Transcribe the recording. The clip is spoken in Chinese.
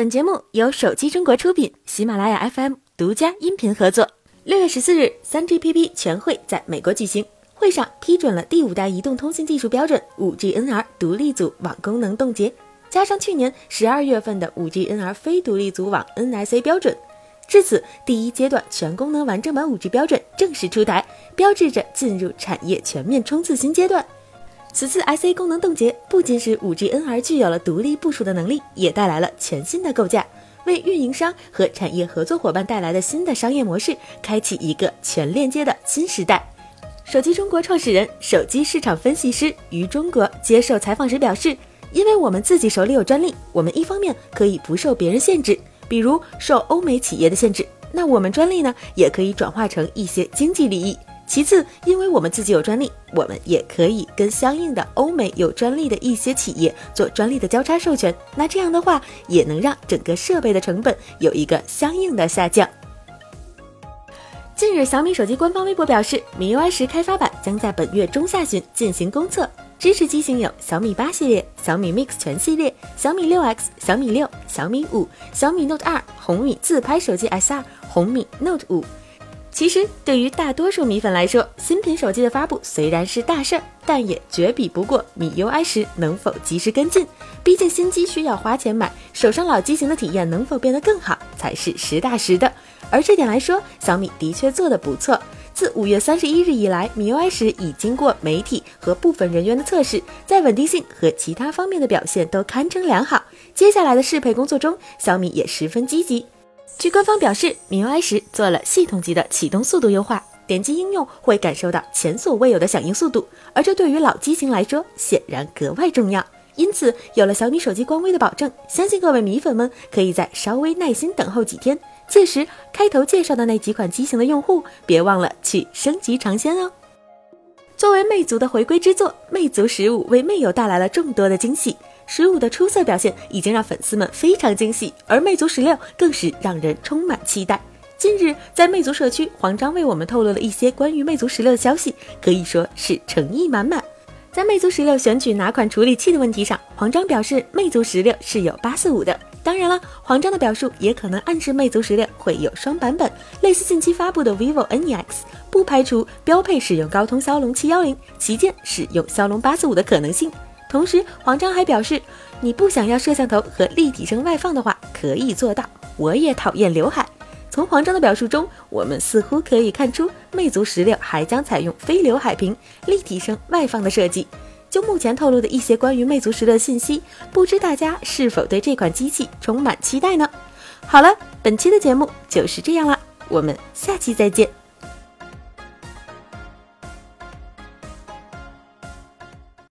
本节目由手机中国出品，喜马拉雅 FM 独家音频合作。六月十四日，三 GPP 全会在美国举行，会上批准了第五代移动通信技术标准五 G NR 独立组网功能冻结，加上去年十二月份的五 G NR 非独立组网 NSA 标准，至此第一阶段全功能完整版五 G 标准正式出台，标志着进入产业全面冲刺新阶段。此次 SA 功能冻结不仅使 5G NR 具有了独立部署的能力，也带来了全新的构架，为运营商和产业合作伙伴带来的新的商业模式，开启一个全链接的新时代。手机中国创始人、手机市场分析师于中国接受采访时表示：“因为我们自己手里有专利，我们一方面可以不受别人限制，比如受欧美企业的限制，那我们专利呢，也可以转化成一些经济利益。”其次，因为我们自己有专利，我们也可以跟相应的欧美有专利的一些企业做专利的交叉授权。那这样的话，也能让整个设备的成本有一个相应的下降。近日，小米手机官方微博表示，MIUI 十开发版将在本月中下旬进行公测，支持机型有小米八系列、小米 Mix 全系列、小米六 X、小米六、小米五、小米 Note 二、红米自拍手机 S 二、红米 Note 五。其实，对于大多数米粉来说，新品手机的发布虽然是大事儿，但也绝比不过米 UI 十能否及时跟进。毕竟新机需要花钱买，手上老机型的体验能否变得更好，才是实打实的。而这点来说，小米的确做得不错。自五月三十一日以来，米 UI 十已经过媒体和部分人员的测试，在稳定性和其他方面的表现都堪称良好。接下来的适配工作中，小米也十分积极。据官方表示，MIUI 十做了系统级的启动速度优化，点击应用会感受到前所未有的响应速度，而这对于老机型来说显然格外重要。因此，有了小米手机官微的保证，相信各位米粉们可以在稍微耐心等候几天。届时，开头介绍的那几款机型的用户，别忘了去升级尝鲜哦。作为魅族的回归之作，魅族十五为魅友带来了众多的惊喜。十五的出色表现已经让粉丝们非常惊喜，而魅族十六更是让人充满期待。近日，在魅族社区，黄章为我们透露了一些关于魅族十六的消息，可以说是诚意满满。在魅族十六选取哪款处理器的问题上，黄章表示魅族十六是有八四五的。当然了，黄章的表述也可能暗示魅族十六会有双版本，类似近期发布的 vivo NEX，不排除标配使用高通骁龙七幺零，旗舰使用骁龙八四五的可能性。同时，黄章还表示，你不想要摄像头和立体声外放的话，可以做到。我也讨厌刘海。从黄章的表述中，我们似乎可以看出，魅族十六还将采用非刘海屏、立体声外放的设计。就目前透露的一些关于魅族十的信息，不知大家是否对这款机器充满期待呢？好了，本期的节目就是这样了，我们下期再见。